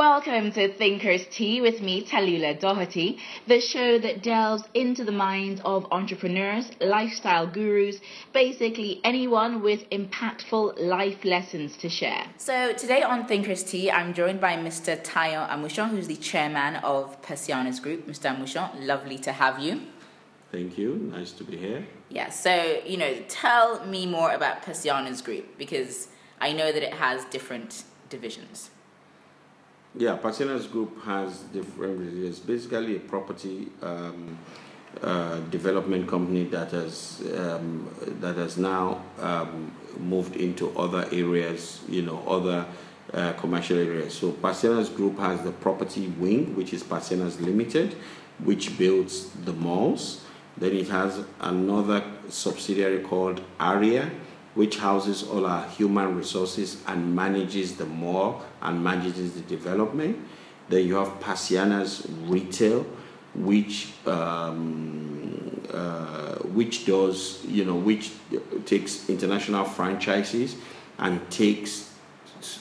welcome to Thinkers Tea with me, Talula Doherty, the show that delves into the minds of entrepreneurs, lifestyle gurus, basically anyone with impactful life lessons to share. So today on Thinkers Tea, I'm joined by Mr. Tayo Amusan, who's the chairman of Persianas Group. Mr. Amusan, lovely to have you. Thank you. Nice to be here. Yeah, so, you know, tell me more about Persianas Group because I know that it has different divisions. Yeah, Persianas Group has different. It's basically a property um, uh, development company that has um, that has now um, moved into other areas. You know, other uh, commercial areas. So Persianas Group has the property wing, which is Persianas Limited, which builds the malls. Then it has another subsidiary called Aria which houses all our human resources and manages the mall and manages the development. Then you have Persianas Retail, which um, uh, which does you know which takes international franchises and takes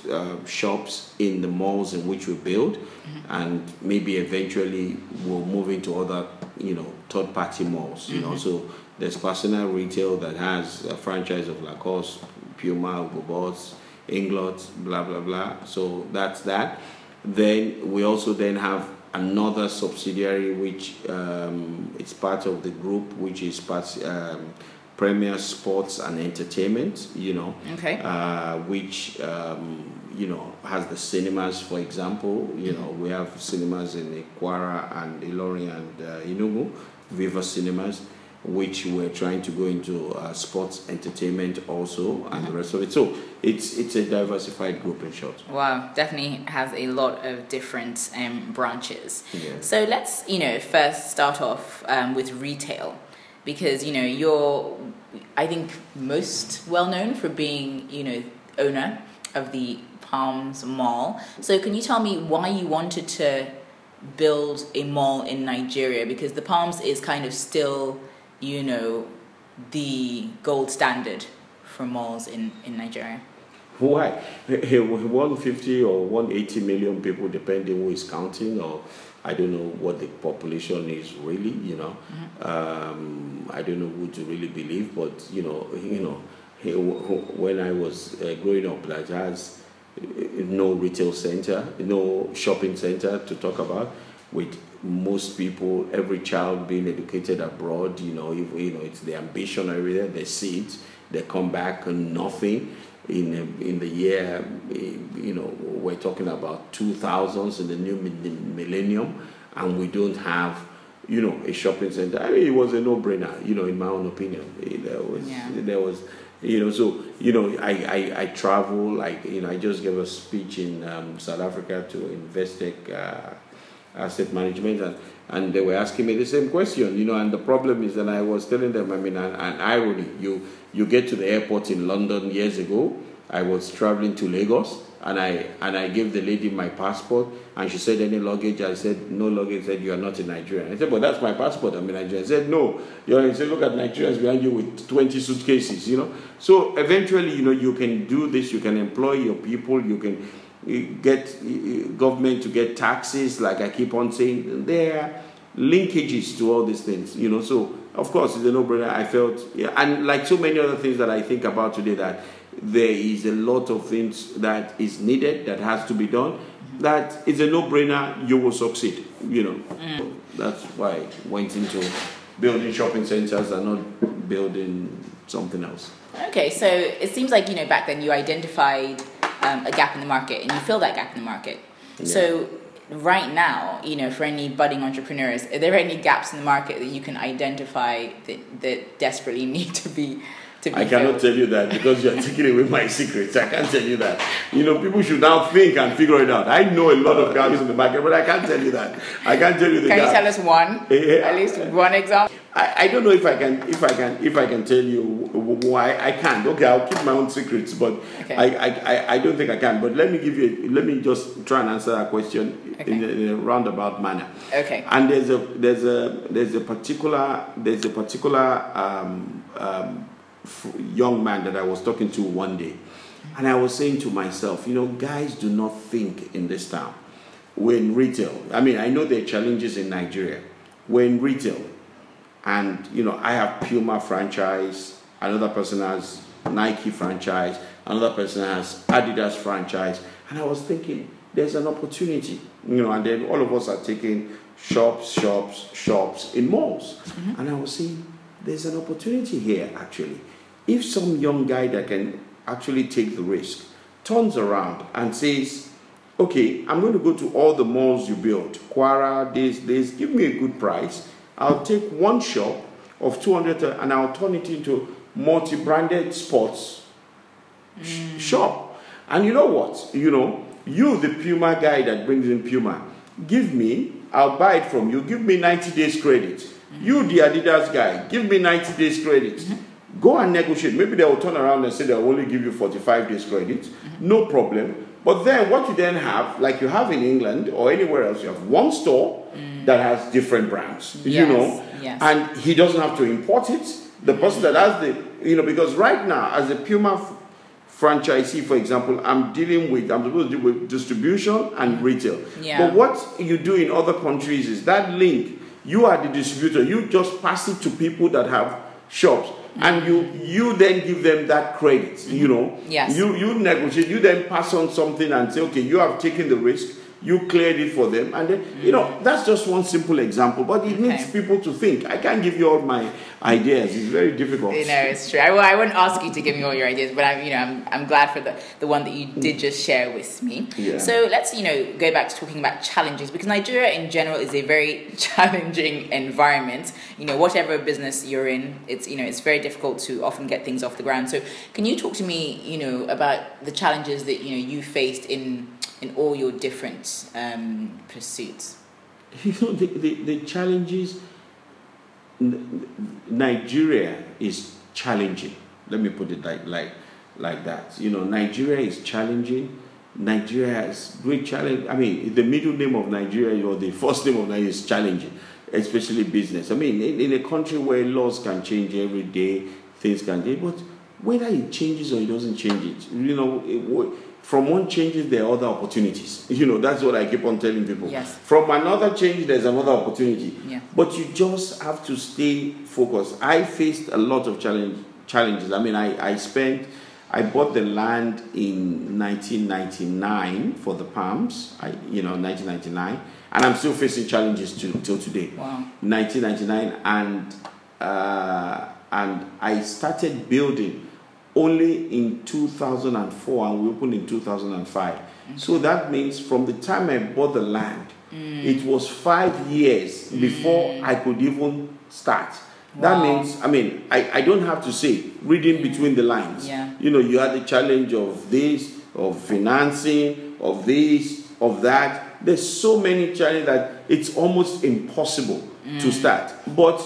uh, shops in the malls in which we build, mm-hmm. and maybe eventually we'll move into other you know third party malls. You mm-hmm. know, so there's Persianas Retail that has a franchise of Lacoste, Puma, Hugo Boss, Inglot, blah blah blah. So that's that. Then we also then have another subsidiary which um, it's part of the group, which is part um, Premier Sports and Entertainment. You know, okay, uh, which. Um, you know, has the cinemas, for example. You know, we have cinemas in Kwara and Ilorin and uh, Enugu, Viva Cinemas which we're trying to go into uh, sports entertainment also and the rest of it. So it's it's a diversified group in short. Wow, definitely has a lot of different um, branches. Yeah. So let's you know first start off um, with retail because you know you're I think most well known for being you know owner of the Palms Mall. So can you tell me why you wanted to build a mall in Nigeria because the Palms is kind of still you know, the gold standard for malls in, in Nigeria? Why? 150 or 180 million people, depending who is counting, or I don't know what the population is really, you know. Mm-hmm. Um, I don't know who to really believe, but, you know, you know, when I was uh, growing up, that has uh, no retail center, no shopping center to talk about, with most people, every child being educated abroad, you know, if, you know, it's the ambition area, they see it, they come back and nothing. In, in the year, you know, we're talking about 2000s in the new millennium, and we don't have, you know, a shopping center. I mean, it was a no-brainer, you know, in my own opinion. There was, yeah. there was, you know, so you know, I, I, I travel, like, you know, I just gave a speech in um, South Africa to Investec. Uh, asset management and, and they were asking me the same question you know and the problem is that i was telling them i mean an, an irony you you get to the airport in london years ago i was traveling to lagos and i and i gave the lady my passport and she said any luggage? I said no luggage. Said you are not in nigeria i said but that's my passport i'm i said no. You know, said look at nigerians behind you with 20 suitcases you know. So eventually you know you can do this you can employ your people you can get government to get taxes, like I keep on saying. There are linkages to all these things, you know. So of course, it's a no-brainer. I felt, yeah, and like so many other things that I think about today, that there is a lot of things that is needed that has to be done. That is a no-brainer. You will succeed, you know. Mm. That's why I went into building shopping centers and not building something else. Okay, so it seems like you know back then you identified um, a gap in the market and you fill that gap in the market. Yeah. So right now, you know, for any budding entrepreneurs, are there any gaps in the market that you can identify that, that desperately need to be to be I cannot tell you that because you're taking away my secrets. I can't tell you that. You know, people should now think and figure it out. I know a lot of gaps in the market, but I can't tell you that. I can't tell you the Can you tell us one? At least one example? I, I don't know if I can if I can if I can tell you why I can't. Okay, I'll keep my own secrets, but okay. I, I, I don't think I can. But let me give you let me just try and answer that question okay. in, a, in, a, roundabout manner. Okay. And there's a there's a there's a particular there's a particular um, um, young man that I was talking to one day, and I was saying to myself, you know, guys do not think in this town. when retail, I mean, I know there are challenges in Nigeria. When retail, and you know, I have Puma franchise, another person has Nike franchise, another person has Adidas franchise, and I was thinking, there's an opportunity, you know, and then all of us are taking shops, shops, shops in malls, mm-hmm. and I was saying, there's an opportunity here actually. If some young guy that can actually take the risk turns around and says, okay, I'm going to go to all the malls you built, Kwara, this, this, give me a good price. I'll take one shop of 200 and I'll turn it into multi-branded sports mm. shop. And you know what? You know, you, the Puma guy that brings in Puma, give me, I'll buy it from you, give me 90 days credit. You, the Adidas guy, give me 90 days credit. Go and negotiate. Maybe they will turn around and say they'll only give you 45 days credit. No problem. But then what you then have, like you have in England or anywhere else, you have one store mm. that has different brands, yes, you know, yes. and he doesn't have to import it. The person that has the, you know, because right now, as a Puma f- franchisee, for example, I'm dealing with, I'm supposed to deal with distribution and retail. Yeah. But what you do in other countries is that link, you are the distributor, you just pass it to people that have shops. And you you then give them that credit you know? Yes. you you negotiate. You then pass on something and say okay you have taken the risk. You cleared it for them. And then you know that's just one simple example but it okay. needs people to think. I can't give you all my ideas. It's very difficult. You know it's true. I, well, I wouldn't ask you to give me all your ideas but i'm you know i'm, I'm glad for the, the one that you did just share with me. Yeah. so let's you know go back to talking about challenges because nigeria in general is a very challenging environment. You know whatever business you're in it's you know it's very difficult to often get things off the ground. So can you talk to me you know about the challenges that you know you faced in in all your different um, pursuits? You know, the, the, the challenges, Nigeria is challenging. Let me put it like, like, like that. You know, Nigeria is challenging. Nigeria has great challenge. I mean, the middle name of Nigeria or the first name of Nigeria is challenging, especially business. I mean, in, in a country where laws can change every day, things can change, but whether it changes or it doesn't change it, you know, it, from one changes there are other opportunities. You know that's what i keep on telling people. Yes. from another change there's another opportunity. Yeah. but you just have to stay focused. I faced a lot of challenge, challenges. I mean I, I spent i bought the land in 1999 for the palms. I you know 1999 and i'm still facing challenges to, till today. Wow. 1999 and uh, and i started building only in 2004 and we opened in 2005. Mm-hmm. So that means from the time I bought the land, mm. it was five years mm. before I could even start. Wow. That means, I mean, I, I don't have to say, reading between the lines. Yeah. You know, you had the challenge of this, of financing, of this, of that. There's so many challenges that it's almost impossible mm. to start. But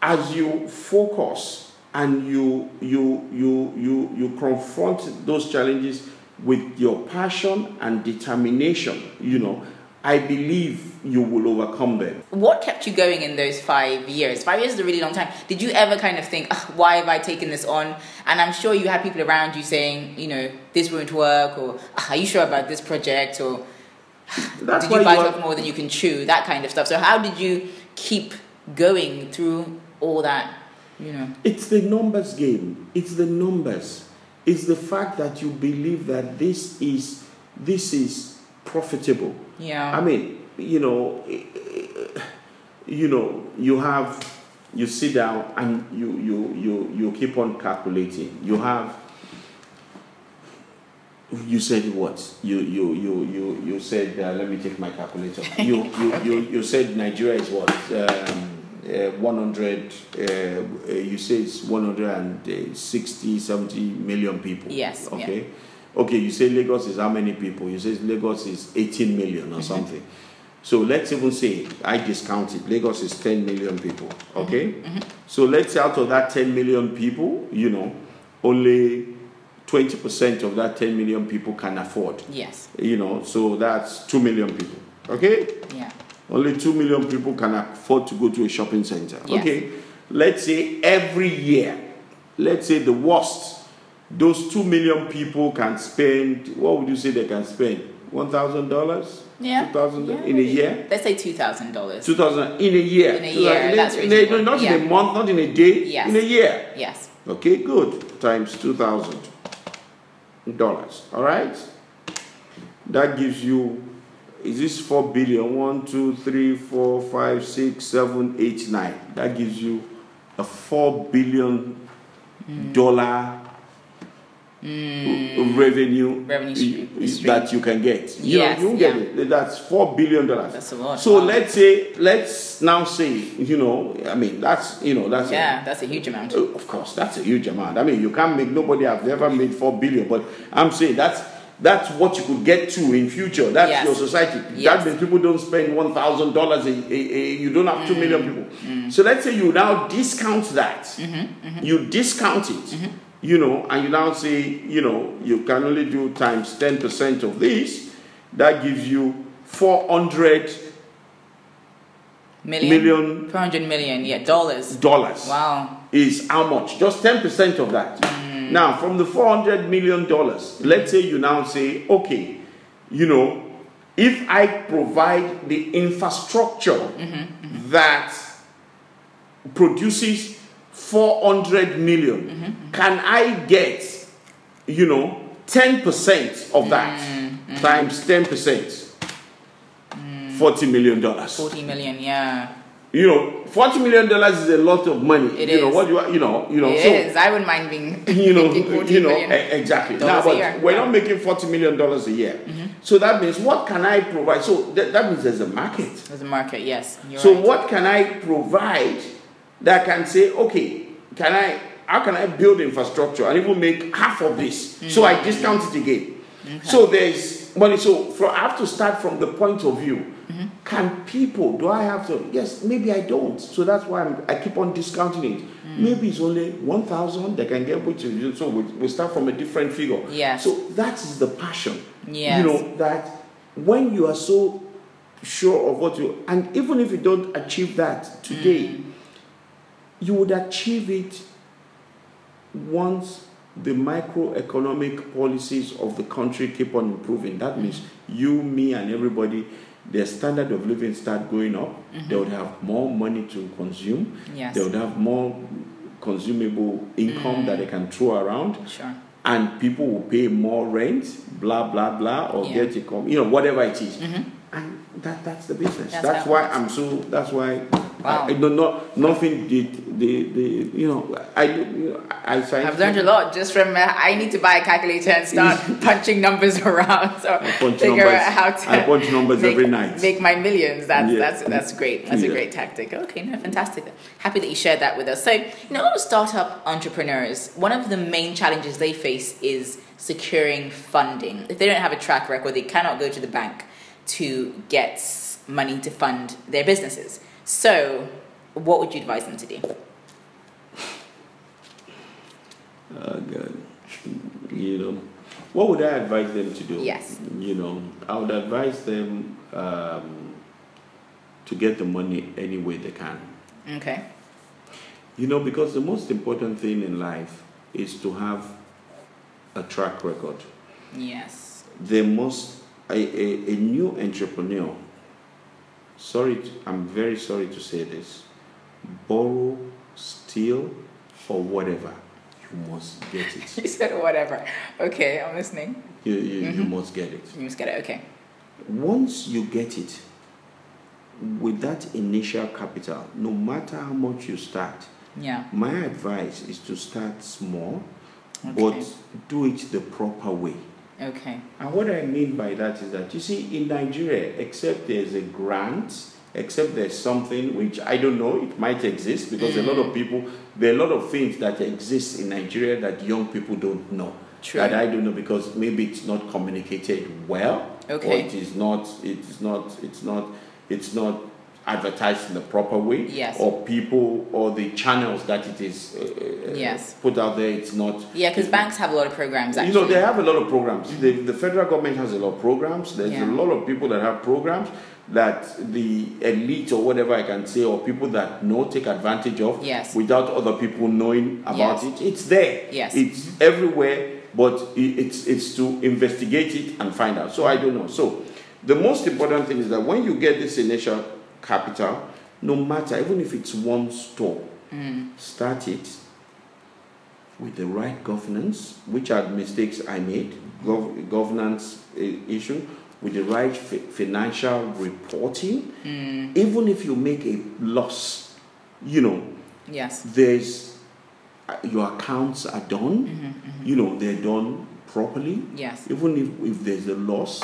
as you focus and you you you you you confront those challenges with your passion and determination you know. I believe you will overcome them. What kept you going in those five years? Five years is a really long time. Did you ever kind of think oh, why have i taken this on? And i'm sure you had people around you saying you know this won't work or are you sure about this project? or That's did you bite off more than you can chew? That kind of stuff. So how did you keep going through all that It's the numbers game. It's the numbers. It's the fact that you believe that this is this is profitable. Yeah. I mean, you know, you know, you have you sit down and you you you you keep on calculating. You have you said what? You you you you you said. Uh, let me take my calculator. You you you, you said Nigeria is what? Um, 100, uh, uh, you say it's 160, 70 million people. Yes. Okay. Yeah. Okay, you say Lagos is how many people? You say Lagos is 18 million or mm-hmm. something. So let's even say I discount it. Lagos is 10 million people. Okay. Mm-hmm. So let's say out of that 10 million people, you know, only 20% of that 10 million people can afford. Yes. You know, so that's 2 million people. Okay? Yeah. Only 2 million people can afford to go to a shopping center. Yes. Okay, let's say every year, let's say the worst, those 2 million people can spend, what would you say they can spend? one thousand dollars, Yeah. two thousand Yeah, in a year, Let's say two thousand dollars. two thousand in a year, In a year, in that's in a, not in a month, not in a day, Yes. in a year. Yes. Okay, good. Times two thousand dollars. All right. That gives you. Is this four billion? One, two, three, four, five, six, seven, eight, nine. That gives you a four billion hmm. dollar hmm. revenue, Revenue stream- stream. that you can get. You Yes, know, you get yeah. it. That's four billion dollars. That's a lot. So Wow. let's say, let's now say, you know, I mean, that's you know, that's a- Yeah, that's a huge amount. Of course, that's a huge amount. I mean, you can't make nobody have ever made four billion, but I'm saying that's that's what you could get to in future. That's Yes. your society. Yes. That means people don't spend one thousand dollars you don't have two million Mm. people. So let's say you now discount that. Mm-hmm, You discount it. You know, and you now say, you know, you can only do times ten percent of this. That gives you four hundred Million? million 400 million, yeah, dollars. dollars. Wow. is how much? Just 10% of that. Now, from the 400 million dollars, let's say you now say, okay, you know, if I provide the infrastructure mm-hmm, mm-hmm. that produces 400 million, mm-hmm, can I get, you know, 10% of that mm, times 10%? Mm. 40 million dollars. 40 million, yeah. You know, forty million dollars is a lot of money. It you know what you are, you know, you know. It so is. I wouldn't mind being. you know, 40 you know, exactly. Now, but we're not making forty million dollars a year. Mm-hmm. So that means what can I provide? So that, that means there's a market. There's a market, yes. So right. what can I provide that can say, okay, can I? How can I build infrastructure and even make half of this? So Mm-hmm. I discount it again. So there's money. So for, I have to start from the point of view. Mm-hmm. Can people? Do I have to? Yes, maybe I don't. So that's why I'm, I keep on discounting it. Mm. Maybe it's only one thousand they can get, which is so we, we start from a different figure. Yes. So that is the passion. Yes. You know that when you are so sure of what you, and even if you don't achieve that today, Mm. you would achieve it once the microeconomic policies of the country keep on improving. That means you, me, and everybody, their standard of living start going up. Mm-hmm. They would have more money to consume. Yes. They would have more consumable income that they mm. can throw around Sure. and people will pay more rent, blah blah blah, or Yeah. get a com- you know whatever it is. Mm-hmm. and that that's the business. That's That's, why works. I'm so. That's why. Wow. I, I, no, no, nothing did the the you know I I, I I've learned a lot just from. Uh, I need to buy a calculator and start punching numbers around. So figure numbers- out how to. I punch numbers make, every night. Make my millions. That's Yeah. that's that's great. That's a great tactic. Okay, no, fantastic. Happy that you shared that with us. So you know, a lot of startup entrepreneurs. One of the main challenges they face is securing funding. If they don't have a track record, they cannot go to the bank to get money to fund their businesses. So, what would you advise them to do? Uh, God. You know, what would I advise them to do? Yes. You know, I would advise them um, to get the money any way they can. Okay. You know, because the most important thing in life is to have a track record. Yes. They must, a, a, a new entrepreneur, sorry, I'm very sorry to say this, borrow, steal, or whatever, you must get it. You said whatever. Okay, I'm listening. You, you, you mm-hmm. must get it. You must get it. Okay. Once you get it, with that initial capital, no matter how much you start, Yeah. my advice is to start small, Okay. but do it the proper way. Okay. And what I mean by that is that you see, in Nigeria, except there's a grant, except there's something which I don't know, it might exist because a lot Mm. of people, there are a lot of things that exist in Nigeria that young people don't know. True. That I don't know because maybe it's not communicated well, Okay. or it is not, it's not, it's not, it's not advertised in the proper way, Yes. or people or the channels that it is uh, Yes. put out there, it's not. Yeah, because banks have a lot of programs. Actually. You know, they have a lot of programs. The, the federal government has a lot of programs. There's Yeah. a lot of people that have programs that the elite or whatever I can say, or people that know take advantage of Yes. without other people knowing about Yes. it. It's there. Yes. It's everywhere. but it's it's to investigate it and find out. So I don't know. So the most important thing is that when you get this initial capital, no matter even if it's one store, mm. start it with the right governance, which are mistakes I made, gov- governance i- issue, with the right fi- financial reporting. Mm. Even if you make a loss, you know, Yes. there's uh, your accounts are done, mm-hmm, mm-hmm. you know, they're done properly. Yes. Even if, if there's a loss,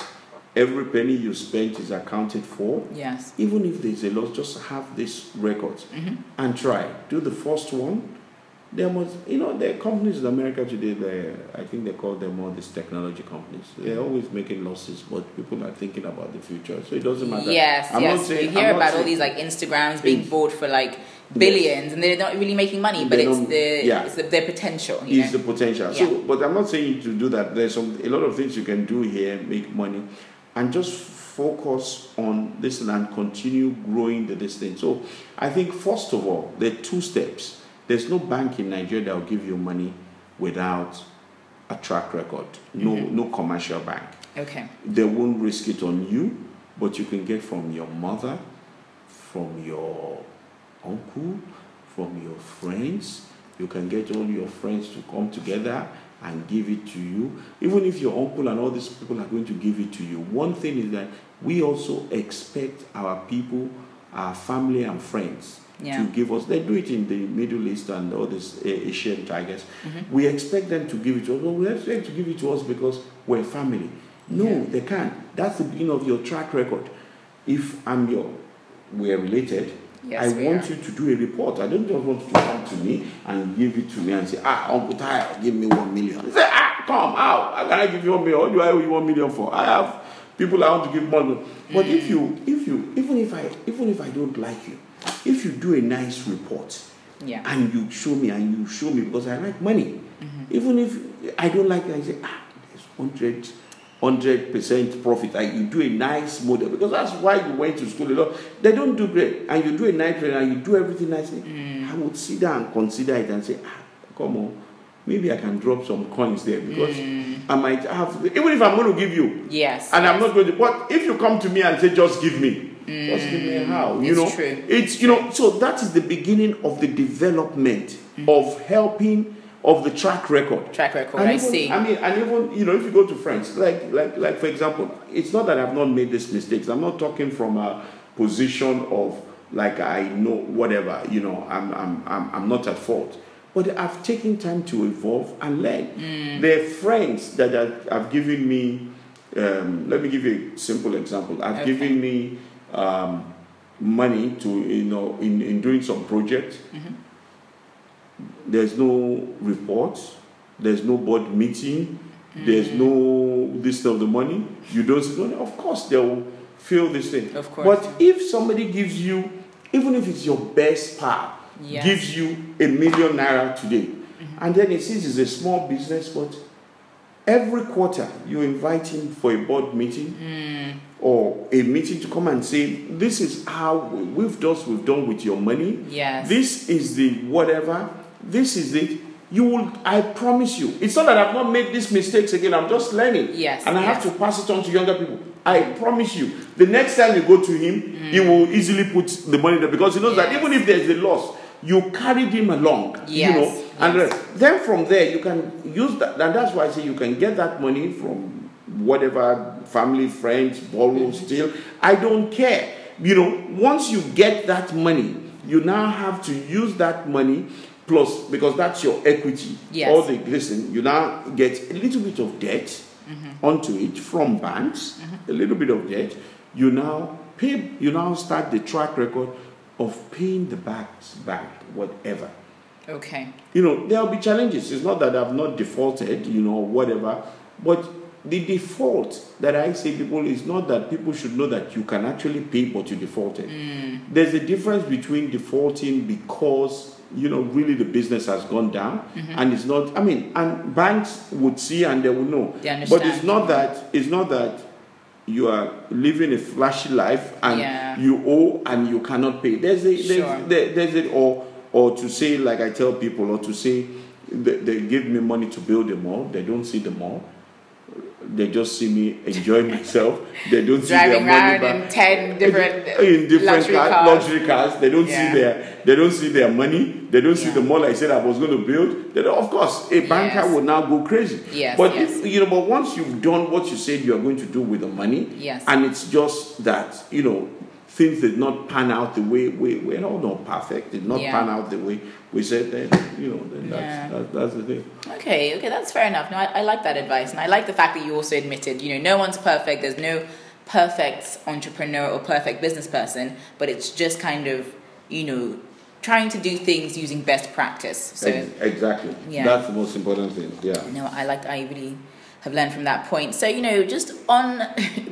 every penny you spent is accounted for. Yes. Even if there's a loss, just have this record mm-hmm. and try. Do the first one. There must, you know, there are companies in America today. They, I think they call them all these technology companies. They're always making losses, but people are thinking about the future, so it doesn't matter. Yes, I'm not yes. saying- you I'm hear not about all these like Instagrams being It's- bought for like billions, and they're not really making money, but They it's the yeah. it's the, their potential. You is know? the potential. Yeah. So, but I'm not saying to do that. There's some a lot of things you can do here, make money, and just focus on this and continue growing the this thing. So, I think first of all, there are two steps. There's no bank in Nigeria that will give you money without a track record. No, mm-hmm. no commercial bank. okay. They won't risk it on you, but you can get from your mother, from your uncle, from your friends. You can get all your friends to come together and give it to you. Even if your uncle and all these people are going to give it to you, one thing is that we also expect our people, our family and friends Yeah. to give us. They do it in the Middle East and all these uh, Asian tigers. Mm-hmm. We expect them to give it to us. We expect to give it to us because we're family. No, Yeah. they can't. That's the beginning of your track record. If I'm your, we're related. Yes, I we want are. you to do a report. I don't just want you to come to me and give it to me and say, ah, Uncle Tayo, give me one million. I say, ah, come out. How can I give you one million? What do I owe you one million for? I have people I want to give money. But Mm. if you, if you, even if I, even if I don't like you, if you do a nice report, Yeah. and you show me and you show me because I like money. Even if I don't like it, I say, ah, there's 100 hundred percent profit and you do a nice model because that's why you went to school a lot. They don't do great and you do a nice trade and you do everything nicely. I would sit down and consider it and say, ah, come on, maybe I can drop some coins there because I might have even if I'm going to give you Yes. and I'm not going to. But if you come to me and say, just give me, just give me how, you It's know, true. it's you know. So that is the beginning of the development of helping of the track record. Track record, And I even- see. I mean, and even you know, if you go to friends, like like like for example, it's not that I've not made these mistakes. I'm not talking from a position of like I know whatever. You know, I'm I'm I'm, I'm not at fault. But I've taken time to evolve and learn. Mm. Are friends that have, have given me. Um, let me give you a simple example. I've Okay. given me um, money to you know in, in doing some project. Mm-hmm. There's no report. There's no board meeting. There's Mm. no this of the money. You don't see money. Of course, they will feel this thing. Of course. But if somebody gives you, even if it's your best pal, Yes. gives you a million naira today, and then he sees it's a small business, but every quarter you invite him for a board meeting or a meeting to come and say, This is how we've done, we've done with your money. Yes. This is the whatever. This is it. You will, I promise you. It's not that I've not made these mistakes again. I'm just learning. Yes, And I have to pass it on to younger people. I promise you. The next time you go to him, he will easily put the money there because he knows that Mm. Even if there's a loss, you carried him along. Yes, You know, and yes. uh, then from there you can use that. And that's why I say you can get that money from whatever family, friends, borrow, Mm-hmm. steal. I don't care. You know, once you get that money, you now have to use that money plus because that's your equity. Yes. All the listen, you now get a little bit of debt Mm-hmm. onto it from banks, a little bit of debt. You now pay. You now start the track record of paying the banks back, whatever Okay. you know there will be challenges it's not that i've not defaulted you know whatever but the default that i say people is not that people should know that you can actually pay but you defaulted mm. there's a difference between defaulting because you know really the business has gone down mm-hmm. and it's not i mean and banks would see and they will know They but it's not that it's not that you are living a flashy life and Yeah. you owe and you cannot pay there's a there's, Sure. there, there's it or or to say like i tell people or to say they, they give me money to build a mall. They don't see the mall. They just see me enjoy myself. They don't see their Driving money around back in ten different in different luxury cars, cars. luxury cars. They don't Yeah. see their they don't see their money. They don't see the mall I said I was going to build. Then of course a banker Yes. will now go crazy. Yes, but yes. if- you know, but once you've done what you said you are going to do with the money, Yes. and it's just that you know things did not pan out the way we we're all not perfect. Did not Yeah. pan out the way we said. Then you know, then that's Yeah. that, that's the thing. Okay, okay, that's fair enough. No, I, I like that advice, and I like the fact that you also admitted, you know, no one's perfect. There's no perfect entrepreneur or perfect business person, but it's just kind of, you know, trying to do things using best practice. So, exactly. Yeah. That's the most important thing. Yeah. No, I like, I really have learned from that point. So, you know, just on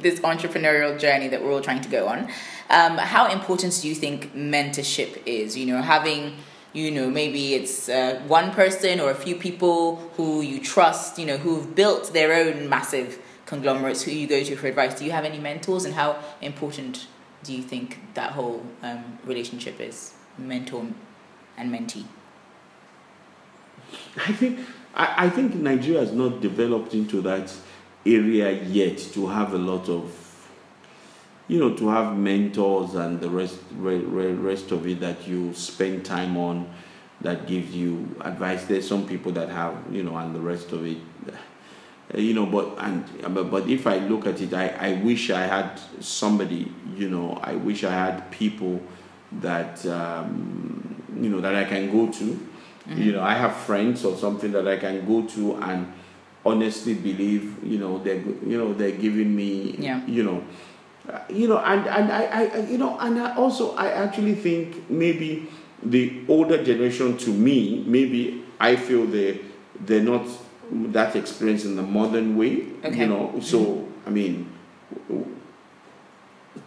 this entrepreneurial journey that we're all trying to go on, um, how important do you think mentorship is? You know, having, you know, maybe it's uh, one person or a few people who you trust, you know, who've built their own massive conglomerates who you go to for advice. Do you have any mentors, and how important do you think that whole um, relationship is, mentor and mentee? I think I, I think Nigeria has not developed into that area yet to have a lot of you know to have mentors and the rest re, re, rest of it that you spend time on that gives you advice. There's some people that have you know and the rest of it uh, you know but and but, but if i look at it I, I wish i had somebody you know i wish i had people that um, you know that i can go to. You know i have friends or something that i can go to and honestly believe you know they're you know they're giving me Yeah. you know you know and and I, I you know and I also i actually think maybe the older generation to me maybe i feel they they're not that experienced in the modern way Okay. you know. So i mean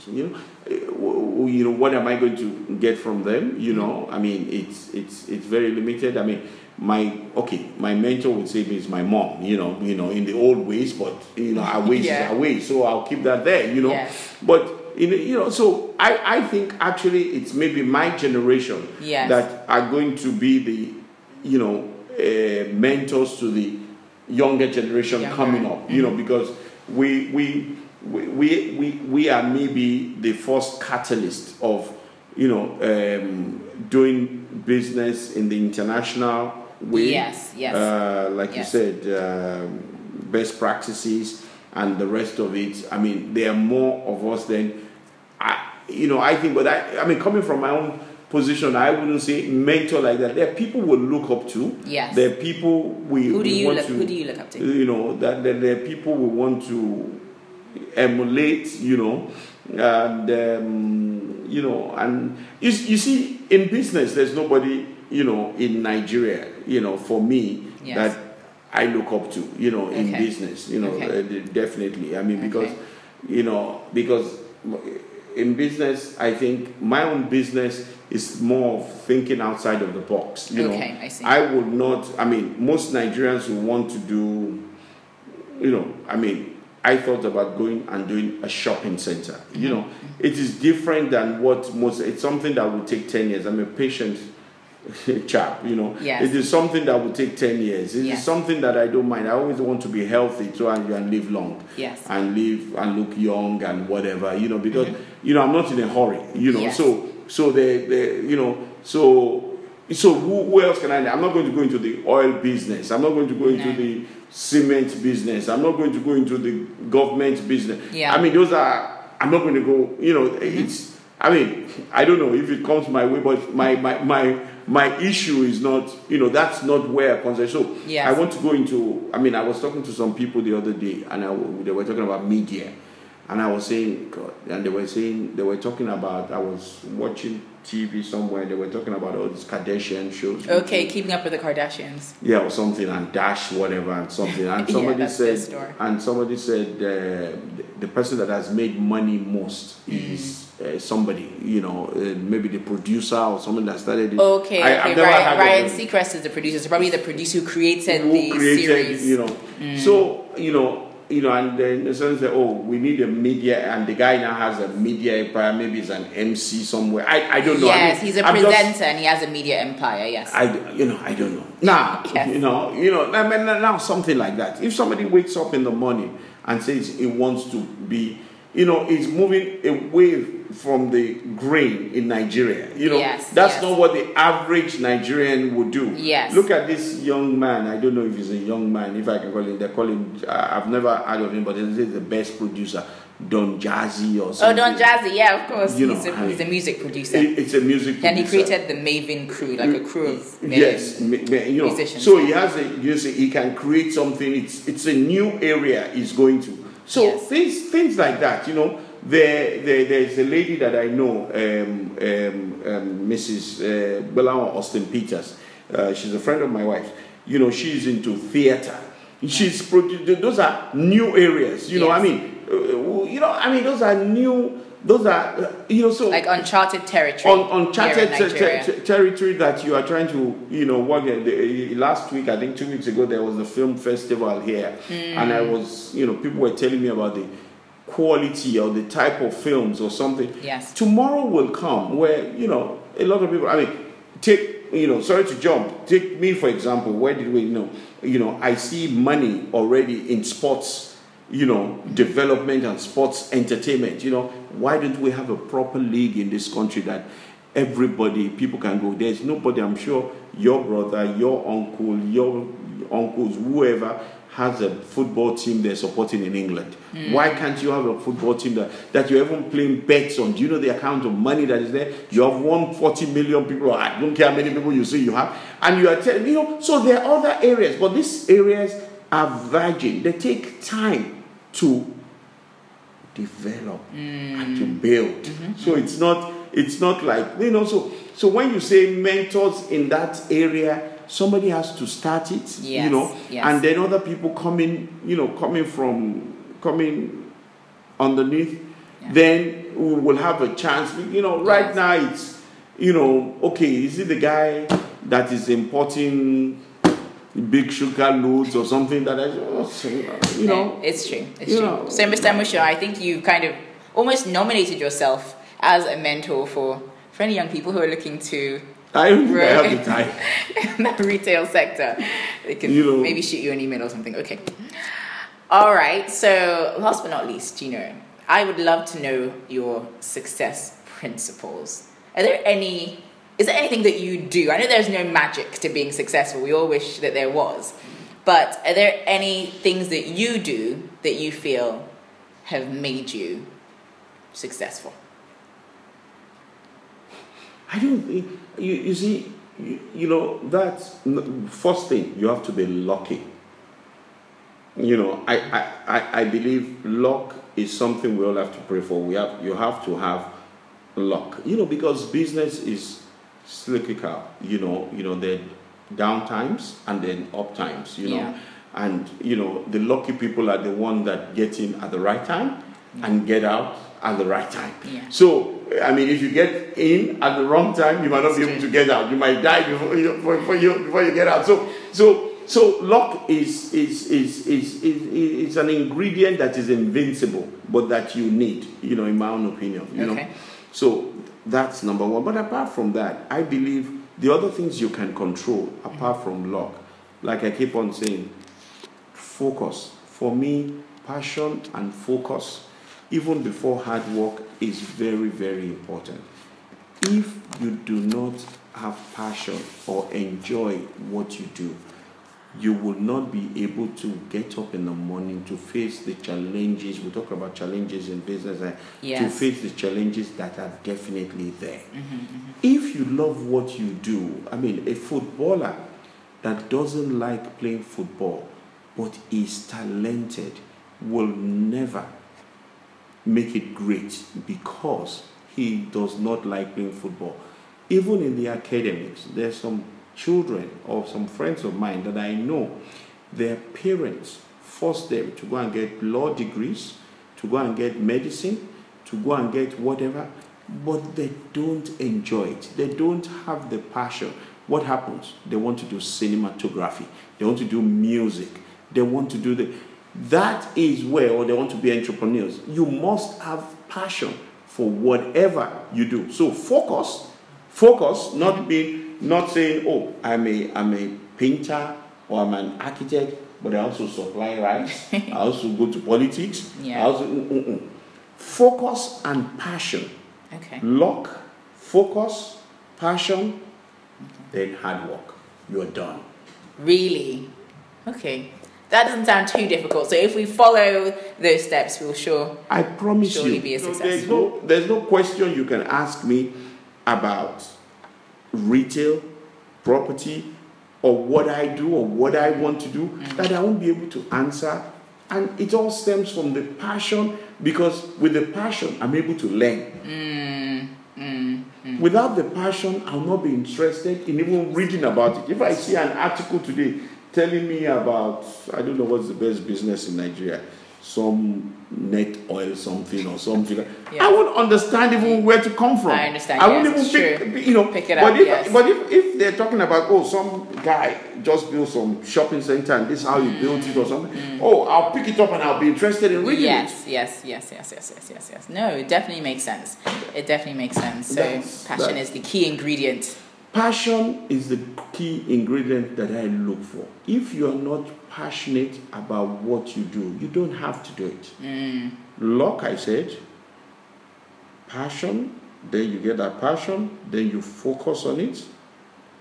you know you know what am i going to get from them you mm-hmm. know? I mean it's it's it's very limited. I mean my okay my mentor would say is my mom you know you know in the old ways but you know our ways Yeah. is our so i'll keep that there you know Yes. but in you know so i i think actually it's maybe my generation Yes. that are going to be the you know uh, mentors to the younger generation Younger. coming up you know because we we we, we, we, we are maybe the first catalyst of you know um, doing business in the international way Yes, yes. uh, like Yes. you said um, best practices and the rest of it i mean there are more of us than I, you know i think but I, I mean coming from my own position i wouldn't say mentor like that there are people we look up to Yes. there are people we, Who do you want look? to Who do you look up to? you know that, that there are people we want to emulate you know and um, you know and you, you see in business there's nobody you know in nigeria you know for me Yes. that i look up to you know in Okay. business you know Okay. uh, definitely i mean because Okay. you know because in business i think my own business is more of thinking outside of the box you know I see. I would not i mean most nigerians who want to do you know i mean i thought about going and doing a shopping center you know it is different than what most it's something that will take 10 years i'm a patient chap you know Yes. it is something that will take 10 years it is Yes. something that i don't mind i always want to be healthy so and, and live long Yes. and live and look young and whatever you know because mm-hmm. you know i'm not in a hurry you know Yes. so so they, they you know so so who, who else can i i'm not going to go into the oil business i'm not going to go into No. the cement business i'm not going to go into the government business Yeah. i mean those are i'm not going to go you know mm-hmm. it's i mean i don't know if it comes my way but my my my my issue is not you know that's not where i concern so Yes. i want to go into i mean i was talking to some people the other day and I, they were talking about media and I was saying, God, and they were saying, they were talking about, I was watching TV somewhere, they were talking about all these Kardashian shows. Okay, keeping up with the Kardashians. Yeah, or something, and Dash, whatever, and something. And somebody their said, and somebody said, uh, the, the person that has made money most Mm. is uh, somebody, you know, uh, maybe the producer or someone that started it. Okay, I- okay. Ryan, Ryan Seacrest is the producer. So probably the producer who created who the created, series. Mm. you know. So, you know, you know, and then the sense that oh, we need a media, and the guy now has a media empire. Maybe he's an MC somewhere. I, I don't know. Yes, I mean, he's a I'm just- presenter and he has a media empire. Yes. I, you know, I don't know. Now, Yes. you know, you know, I mean, now something like that. If somebody wakes up in the morning and says he wants to be, you know, is moving away from the grain in Nigeria. You know, Yes, that's yes. not what the average Nigerian would do. Yes. Look at this young man. I don't know if he's a young man. If I can call him, they call him. Uh, I've never heard of him, but he's the best producer, Don Jazzy or something. Oh. Don Jazzy, yeah, of course. You know, he's, a, he's a music producer. It- it's a music. and he created the Mavin crew, like a crew of yes, ma- ma- you know. musicians. So he has a, you see, he can create something. It's it's a new area he's going to. So Yes. things things like that, you know. There, there there's a lady that I know, um, um, um, Mrs. Uh, Bolanle Austen Peters. Uh, she's a friend of my wife. You know, she's into theater. She's those are new areas. You know, I mean, uh, you know, I mean, those are new. Those are, uh, you know, so like uncharted territory. on uncharted ter- ter- ter- territory that you are trying to, you know, work in. The, last week, I think two weeks ago, there was a film festival here, and I was, you know, people were telling me about the quality or the type of films or something. Yes. Tomorrow will come where you know a lot of people. I mean, take you know, sorry to jump. Take me for example. Where did we you know? You know, I see money already in sports. You know, development and sports entertainment. You know, why don't we have a proper league in this country that everybody, people can go? There's nobody. I'm sure your brother, your uncle, your uncles, whoever has a football team they're supporting in England. Why can't you have a football team that, that you're even playing bets on? Do you know the amount of money that is there? You have won 40 million people. I don't care how many people you say you have. And you are telling, you know, so there are other areas, but these areas are virgin. They take time to develop and to mm. build. Mm-hmm. So it's not it's not like you know so so when you say mentors in that area somebody has to start it you know yes. and then other people coming you know coming from coming underneath Yeah. then we will have a chance you know right Yes. now it's you know okay is it the guy that is importing big sugar loads or something that I, oh, uh, you know eh, it's true. It's true. know, so, Mr. Musho, I think you kind of almost nominated yourself as a mentor for for any young people who are looking to I don't I Right. have the time. in the retail sector. They can You know- maybe shoot you an email or something. Okay. All right. So, last but not least, you know, I would love to know your success principles. Are there any? Is there anything that you do? I know there's no magic to being successful. We all wish that there was, but are there any things that you do that you feel have made you successful? I don't think you, you see you, you know that's n- first thing you have to be lucky. You know, I, I, I, I believe luck is something we all have to pray for. We have you have to have luck. You know, because business is cyclical. You know, you know the down times and then up times. You know, Yeah. and you know the lucky people are the one that get in at the right time and get out at the right time. Yeah. So I mean, if you get in at the wrong time, you might not be able to get out. You might die before you before you, before you get out. So so so luck is is is is is, is an ingredient that is invincible, but that you need. You know, in my own opinion. You know. Okay. So that's number one. But apart from that, I believe the other things you can control apart mm. from luck, like I keep on saying, focus. For me, passion and focus, even before hard work, is very, very important. If you do not have passion or enjoy what you do, you will not be able to get up in the morning to face the challenges. We talk about challenges in business and to face the challenges that are definitely there. Mm-hmm, mm-hmm. If you love what you do, I mean, a footballer that doesn't like playing football but is talented will never make it great because he does not like playing football. Even in the academics, there's some children or some friends of mine that I know, their parents force them to go and get law degrees, to go and get medicine, to go and get whatever, but they don't enjoy it. They don't have the passion. What happens? They want to do cinematography, they want to do music, they want to do the That is where, or they want to be entrepreneurs. You must have passion for whatever you do. So focus, focus, not being, not saying, oh, I'm a, I'm a painter or I'm an architect, but I also supply rice. I also go to politics. Yeah. I also, mm. focus and passion. Okay. Lock, focus, passion, then hard work. You're done. Really? Okay. That doesn't sound too difficult. So if we follow those steps, we'll sure. I promise Surely you. be a no, success. there's, no, there's no question you can ask me about retail, property, or what I do or what I want to do Mm. that I won't be able to answer. And it all stems from the passion because with the passion, I'm able to learn. Mm, Without the passion, I'll not be interested in even reading about it. If I see an article today telling me about, I don't know what's the best business in Nigeria, some net oil something or something, Yeah. I won't understand even where to come from. I understand, I won't yes, even pick, you know, Pick it but up, if, yes. But if, if they're talking about, oh, some guy just built some shopping center and this is how he mm. built it or something, mm. oh, I'll pick it up and I'll be interested in reading it. Yes, yes, yes, yes, yes, yes, yes, yes. No, it definitely makes sense. It definitely makes sense. So That's- passion that- is the key ingredient. Passion is the key ingredient that I look for. If you're not passionate about what you do, you don't have to do it. Mm. Luck, I said, passion, then you get that passion, then you focus on it.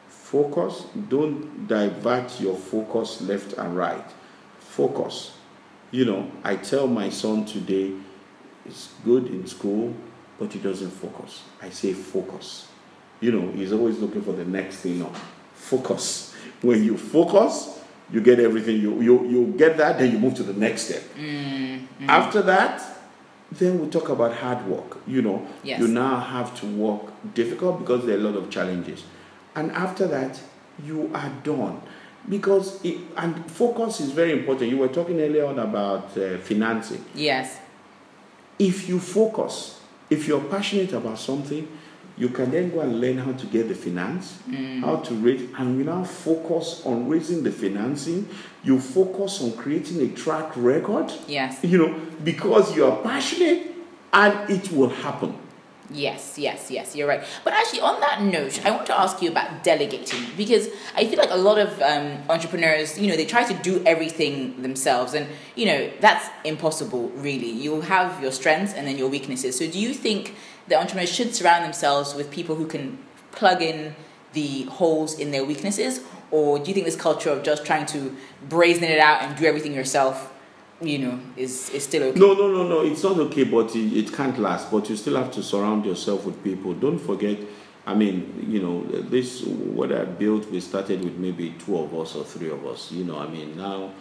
Focus, don't divert your focus left and right. Focus. You know, I tell my son today, it's good in school, but he doesn't focus. I say focus. You know, he's always looking for the next thing up. Focus. When you focus, you get everything. You you you get that, then you move to the next step. After that, then we talk about hard work. You know, Yes. you now have to work difficult because there are a lot of challenges. And after that, you are done. Because it, and focus is very important. You were talking earlier on about uh, financing Yes. if you focus, if you're passionate about something, you can then go and learn how to get the finance, how to raise, and you now focus on raising the financing. You focus on creating a track record, Yes. you know, because you are passionate and it will happen. Yes, yes, yes, you're right. But actually, on that note, I want to ask you about delegating because I feel like a lot of um, entrepreneurs, you know, they try to do everything themselves, and you know that's impossible. Really, you have your strengths and then your weaknesses. So, do you think the entrepreneurs should surround themselves with people who can plug in the holes in their weaknesses, or do you think this culture of just trying to brazen it out and do everything yourself, you know, is is still okay? No, no, no, no. It's not okay, but it, it can't last. But you still have to surround yourself with people. Don't forget. I mean, you know, this what I built. We started with maybe two of us or three of us. You know, I mean, now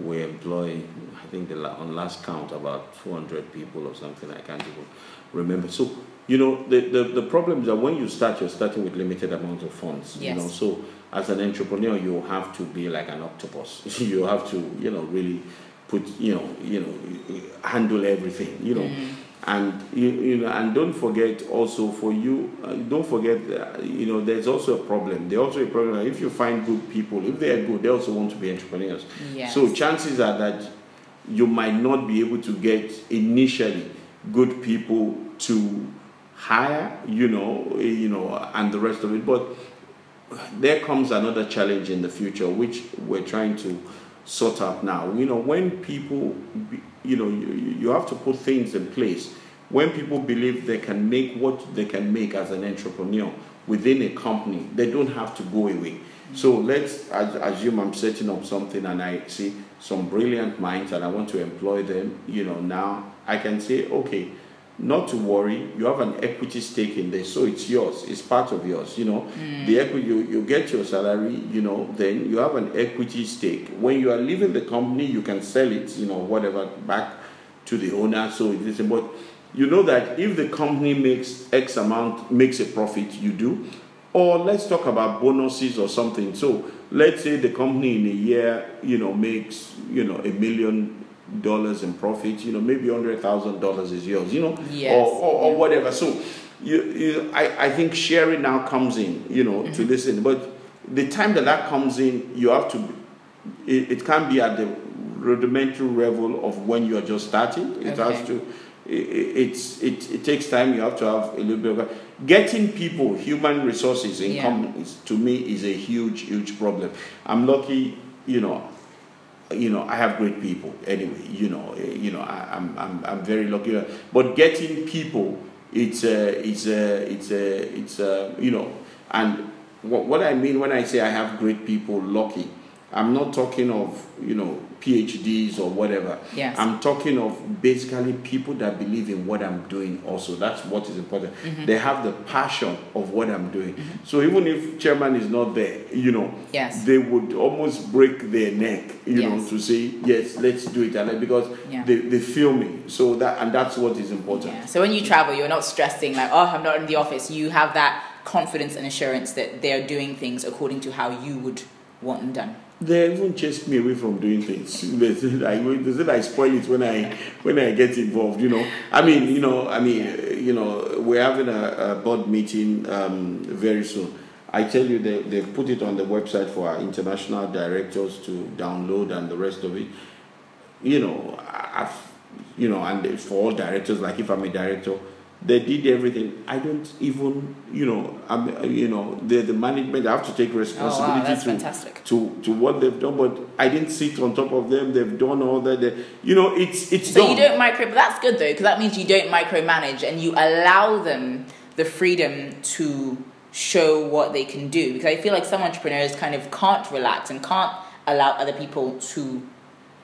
we employ. I think the on last count about two hundred people or something. I can't even remember. So you know, the, the the problem is that when you start, you're starting with limited amount of funds. You know, so as an entrepreneur, you have to be like an octopus. you have to, you know, really put, you know, you know, handle everything. You know, and you, you know, and don't forget also for you, uh, don't forget, uh, you know, there's also a problem. There's also a problem that if you find good people, if they are good, they also want to be entrepreneurs. Yes. So chances are that you might not be able to get initially good people to hire, you know, eh, you know, and the rest of it. But there comes another challenge in the future, which we're trying to sort out now. You know, when people, you know, you, you have to put things in place. When people believe they can make what they can make as an entrepreneur within a company, they don't have to go away. So let's assume I'm setting up something and I see some brilliant minds and I want to employ them. You know, now I can say, okay, not to worry you have an equity stake in this so it's yours it's part of yours you know. Mm. The equity you, you get your salary you know then you have an equity stake. When you are leaving the company you can sell it you know whatever back to the owner so it is but you know that if the company makes x amount makes a profit you do. Or let's talk about bonuses or something. So let's say the company in a year you know makes you know a million dollars in profit you know maybe hundred thousand dollars is yours you know Yes. or, or, or whatever so you, you I, I think sharing now comes in you know to mm-hmm. listen but the time that that comes in you have to it, it can be at the rudimentary level of when you are just starting. It Okay. has to. i- i- It's it, it takes time. You have to have a little bit of getting people, human resources in Yeah. companies. To me, is a huge, huge problem. I'm lucky, you know. You know, I have great people. Anyway, you know, eh, you know, I, I'm, I'm, I'm very lucky. But getting people, it's a, it's a, it's a, it's a, you know, and what, what I mean when I say I have great people, lucky, I'm not talking of, you know, PhDs or whatever. Yes. I'm talking of basically people that believe in what I'm doing also. That's what is important. Mm-hmm. They have the passion of what I'm doing. So even if chairman is not there, you know, Yes. they would almost break their neck, you know, to say, yes, let's do it. And because Yeah. they, they feel me. So that, and that's what is important. Yeah. So when you travel, you're not stressing like, oh, I'm not in the office. You have that confidence and assurance that they're doing things according to how you would want them done. They even chased me away from doing things. They said I, they said I spoil it when I when I get involved. You know, I mean, you know, I mean, you know, we're having a, a board meeting um, very soon. I tell you, they they put it on the website for our international directors to download and the rest of it. You know, I've, you know, and for all directors, like if I'm a director, they did everything. I don't even, you know, I'm, you know, the the management. I have to take Oh responsibility wow, to fantastic. to to what they've done, but I didn't sit on top of them. They've done all that. They, you know, it's it's So done. you don't micro, but that's good though, because that means you don't micromanage and you allow them the freedom to show what they can do. Because I feel like some entrepreneurs kind of can't relax and can't allow other people to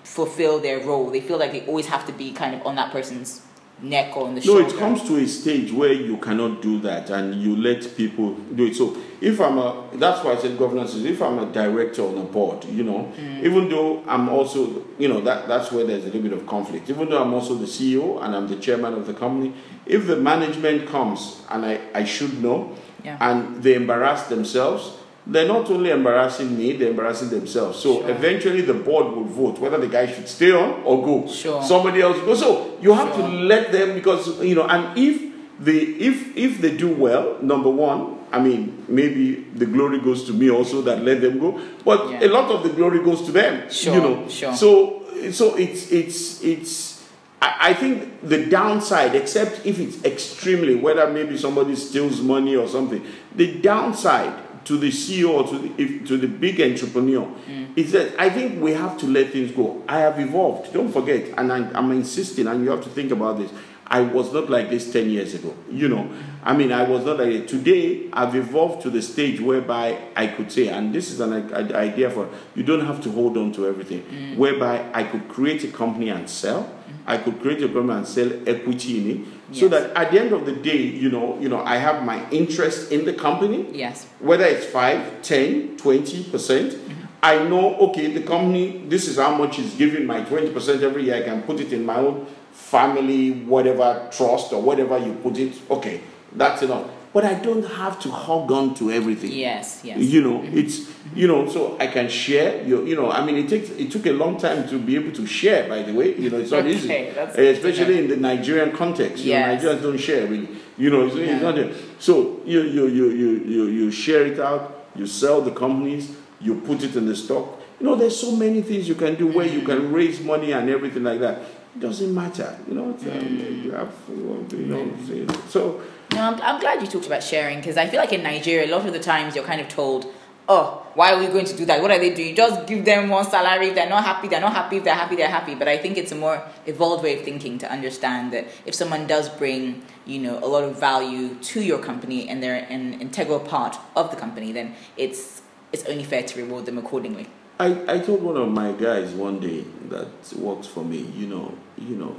fulfill their role. They feel like they always have to be kind of on that person's neck on the no, shoulder. it comes to a stage where you cannot do that, and you let people do it. So if I'm a, that's why I said governance is. If I'm a director on a board, you know, Mm. even though I'm also, you know, that that's where there's a little bit of conflict. Even though I'm also the CEO and I'm the chairman of the company, if the management comes and I I should know, Yeah. and they embarrass themselves, they're not only embarrassing me, they're embarrassing themselves. So Sure. eventually the board will vote whether the guy should stay on or go. Sure. Somebody else go. So you have Sure. to let them because you know, and if they if if they do well, number one, I mean, maybe the glory goes to me also that let them go. But Yeah. a lot of the glory goes to them. Sure, You know. sure. So so it's it's it's I think the downside, except if it's extremely, whether maybe somebody steals money or something, the downside to the CEO or to the, if, to the big entrepreneur mm. is that I think we have to let things go. I have evolved. Don't forget, and I, I'm insisting, and you have to think about this. I was not like this 10 years ago. You know, I mean, I was not like. Today, I've evolved to the stage whereby I could say, and this is an idea for you don't have to hold on to everything, mm. whereby I could create a company and sell. Mm-hmm. I could create a company and sell equity in it. So that at the end of the day, you know, you know, I have my interest in the company Yes. whether it's 5 10 20% mm-hmm. i know okay the company this is how much is giving my 20% every year i can put it in my own family whatever trust or whatever you put it okay that's enough but i don't have to hog on to everything Yes. Yes. you know it's you know so i can share you, you know i mean it takes it took a long time to be able to share by the way you know it's not Okay, easy that's Uh, especially in the nigerian context you know, Yes. nigerians don't share really you know it's, it's not there. so you, you you you you you share it out you sell the companies you put it in the stock you know there's so many things you can do where you can raise money and everything like that doesn't matter you know it's, um, you have you know so No, I'm, I'm glad you talked about sharing because I feel like in Nigeria, a lot of the times you're kind of told, oh, why are we going to do that? What are they doing? Just give them one salary. If they're not happy, they're not happy. If they're happy, they're happy. But I think it's a more evolved way of thinking to understand that if someone does bring, you know, a lot of value to your company and they're an integral part of the company, then it's it's only fair to reward them accordingly. I, I told one of my guys one day that works for me, you know, you know,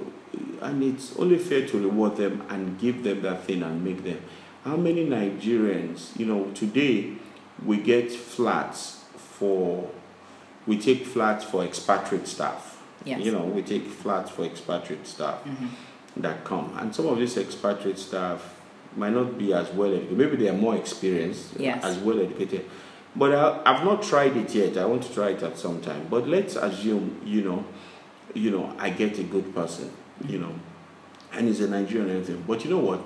and it's only fair to reward them and give them that thing and make them. How many Nigerians, you know, today we get flats for, we take flats for expatriate staff. Yes. You know, we take flats for expatriate staff mm-hmm. that come, and some of these expatriate staff might not be as well educated. Maybe they are more experienced, Yes. as well educated. But I, I've not tried it yet. I want to try it at some time. But let's assume, you know, you know, I get a good person, you know, and he's a Nigerian and everything. But you know what?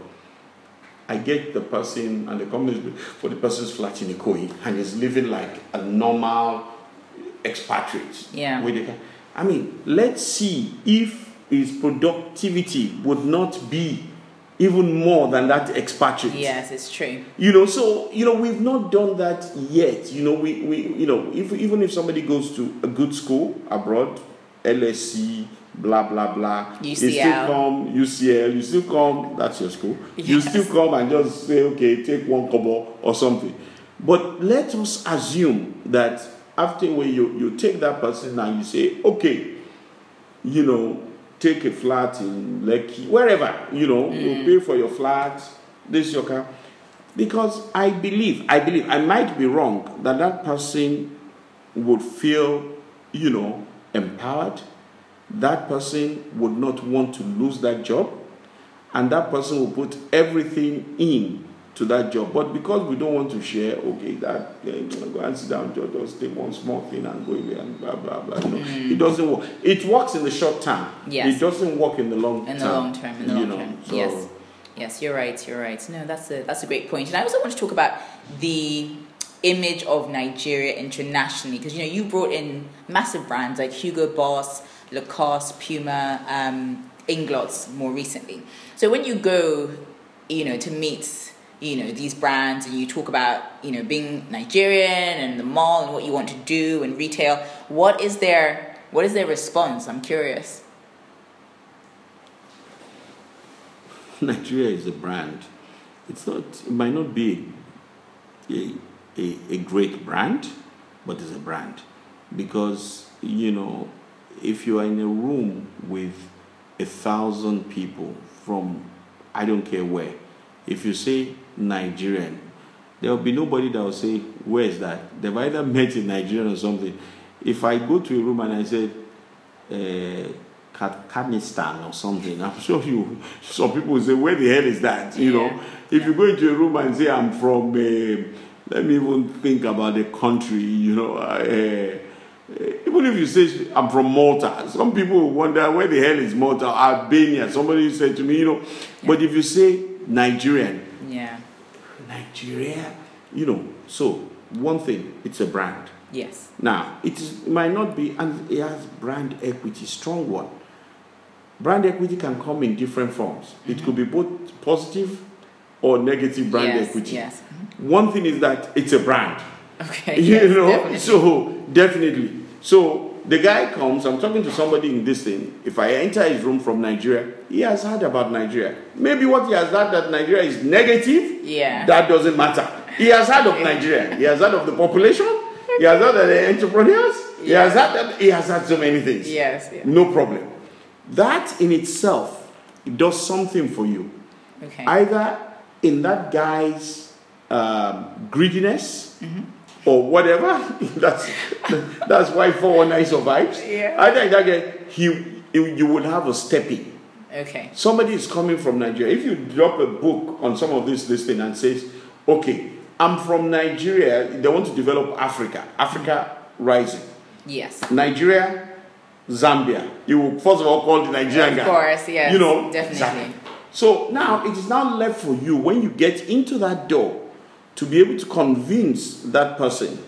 I get the person and the company for the person's flat in Ikoyi and he's living like a normal expatriate. Yeah. With I mean, let's see if his productivity would not be even more than that expatriate. Yes, it's true. You know, so you know we've not done that yet. You know, we, we you know if even if somebody goes to a good school abroad, LSE, blah blah blah, you still UCL. come UCL, you still come. That's your school. You still come and just say, okay, take one kobo or something. But let us assume that after when you you take that person and you say, okay, you know, take a flat in Lekki, wherever, you know, you mm. pay for your flat, this your car. Because I believe, I believe, I might be wrong, that that person would feel, you know, empowered. That person would not want to lose that job. And that person will put everything in to that job. But because we don't want to share, okay, that eh, go and sit down, just, just take one small thing and go in there and blah blah blah. you No, it doesn't work. It works in the short term. Yes. It doesn't work in the long in term. the long term in the long know, term so- yes yes you're right you're right no that's a that's a great point. point and i also want to talk about the image of nigeria internationally because you know you brought in massive brands like hugo boss lacoste puma um, inglots more recently so when you go you know to meet you know these brands and you talk about you know being nigerian and the mall and what you want to do and retail what is their what is their response i'm curious Nigeria is a brand. It's not. It might not be a, a, a great brand, but it's a brand because you know if you are in a room with a thousand people from I don't care where, if you say Nigerian, there will be nobody that will say where is that. They've either met in Nigeria or something. If I go to a room and I say. Uh, Kazakhstan or something. I'm sure you. Some people will say, "Where the hell is that?" You know, Yeah. if you go into a room and say, "I'm from," uh, let me even think about the country. You know, uh, uh, even if you say, "I'm from Malta," some people will wonder where the hell is Malta, Albania. Somebody said to me, you know, but if you say Nigerian, yeah Nigeria, you know, so one thing, it's a brand. yes Now, it, is, it might not be, and it has brand equity, strong one. Brand equity can come in different forms. It mm-hmm. could be both positive or negative brand yes, equity. Yes. Mm-hmm. One thing is that it's a brand, Okay. you yes, know. definitely. So definitely. So the guy comes. I'm talking to somebody in this thing. If I enter his room from Nigeria, he has heard about Nigeria. Maybe what he has heard that Nigeria is negative. Yeah. That doesn't matter. He has heard of Nigeria. He has heard of the population. He has heard of the entrepreneurs. He has heard that. He has heard so many things. yes. Yeah. No problem. That in itself does something for you. Okay. Either in that guy's um, greediness or whatever. that's that's why 419 survives. Yeah. I in that guy, he, you will have a stepping. okay. Somebody is coming from Nigeria. If you drop a book on some of this listing and says, okay, I'm from Nigeria, they want to develop Africa, Africa rising. Yes. Nigeria, Zambia. You will first of all call the Nigerian Of guy. course. Yes. You know, Definitely. Zambia. So now it is now left for you when you get into that door to be able to convince that person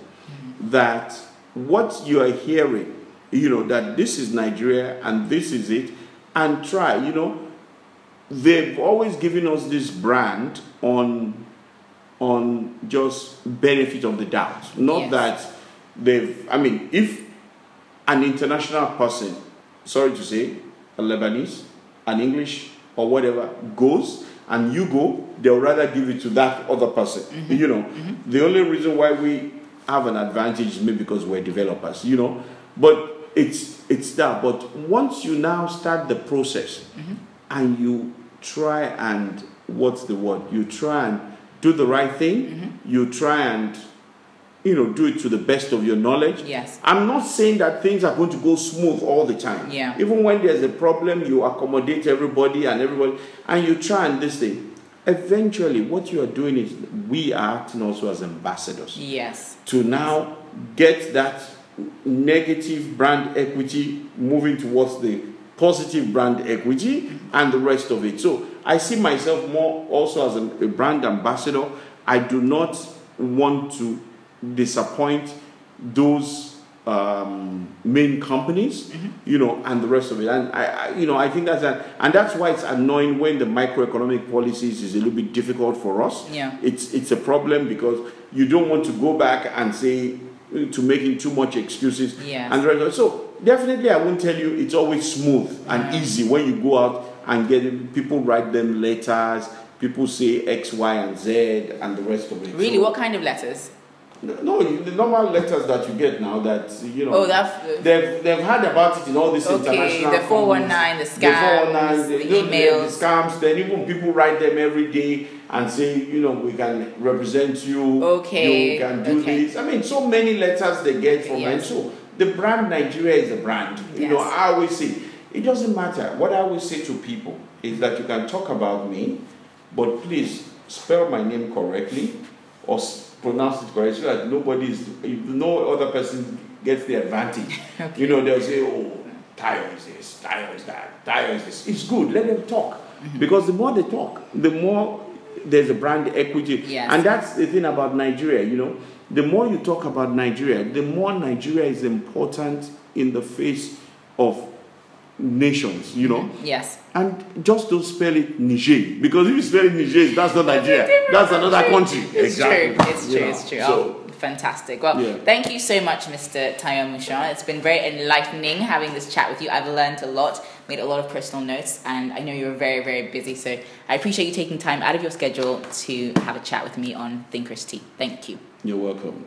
that what you are hearing, you know, that this is Nigeria and this is it, and try, you know, they've always given us this brand on on just benefit of the doubt not Yes. that they've i mean if an international person sorry to say a lebanese an english or whatever goes and you go they'll rather give it to that other person. Mm-hmm. You know mm-hmm. the only reason why we have an advantage is maybe because we're developers you know. But it's it's that but once you now start the process mm-hmm. and you try and what's the word? You try and do the right thing you try and you know do it to the best of your knowledge Yes. i'm not saying that things are going to go smooth all the time Yeah. even when there's a problem you accommodate everybody and everybody and you try and this thing eventually what you are doing is we are acting also as ambassadors Yes. to now get that negative brand equity moving towards the positive brand equity and the rest of it. So I see myself more also as a, a brand ambassador. I do not want to disappoint those um, main companies, Mm-hmm. you know, and the rest of it. And I, I you know, I think that's a, and that's why it's annoying when the microeconomic policies is a little bit difficult for us. Yeah. It's it's a problem because you don't want to go back and say to making too much excuses. Yeah, And the rest of it. so definitely, I won't tell you it's always smooth and easy when you go out and get people write them letters. People say X, Y, and Z, and the rest of it. Really, So- what kind of letters? No, the normal letters that you get now that you know. Oh, that- they've they've heard about it in all these Okay, international. the 419, the scams, the, the you know, emails. the scams. Then even people write them every day and say, you know, we can represent you. Okay, You can do okay. this. I mean, so many letters they get from. Yes. So the brand Nigeria is a brand. You know, I always say it doesn't matter. What I always say to people is that you can talk about me, but please spell my name correctly or pronounce it correctly so that nobody is, no other person gets the advantage. Okay. You know, they'll say, oh, Tayo is this, Tayo is that, Tayo is this. It's good, let them talk. Mm-hmm. Because the more they talk, the more there's a brand equity. Yes. And that's the thing about Nigeria, you know. The more you talk about Nigeria, the more Nigeria is important in the face of nations, you know. Yes. And just don't spell it Niger. Because if you spell it Niger, that's not Nigeria. That's another country. It's true. It's true. know, It's true. So, oh, fantastic. Well, Yeah. thank you so much, Mr. Tayo Amusan. It's been very enlightening having this chat with you. I've learned a lot, made a lot of personal notes, and I know you're very, very busy. So I appreciate you taking time out of your schedule to have a chat with me on Thinkers Tea. Thank you. you're welcome.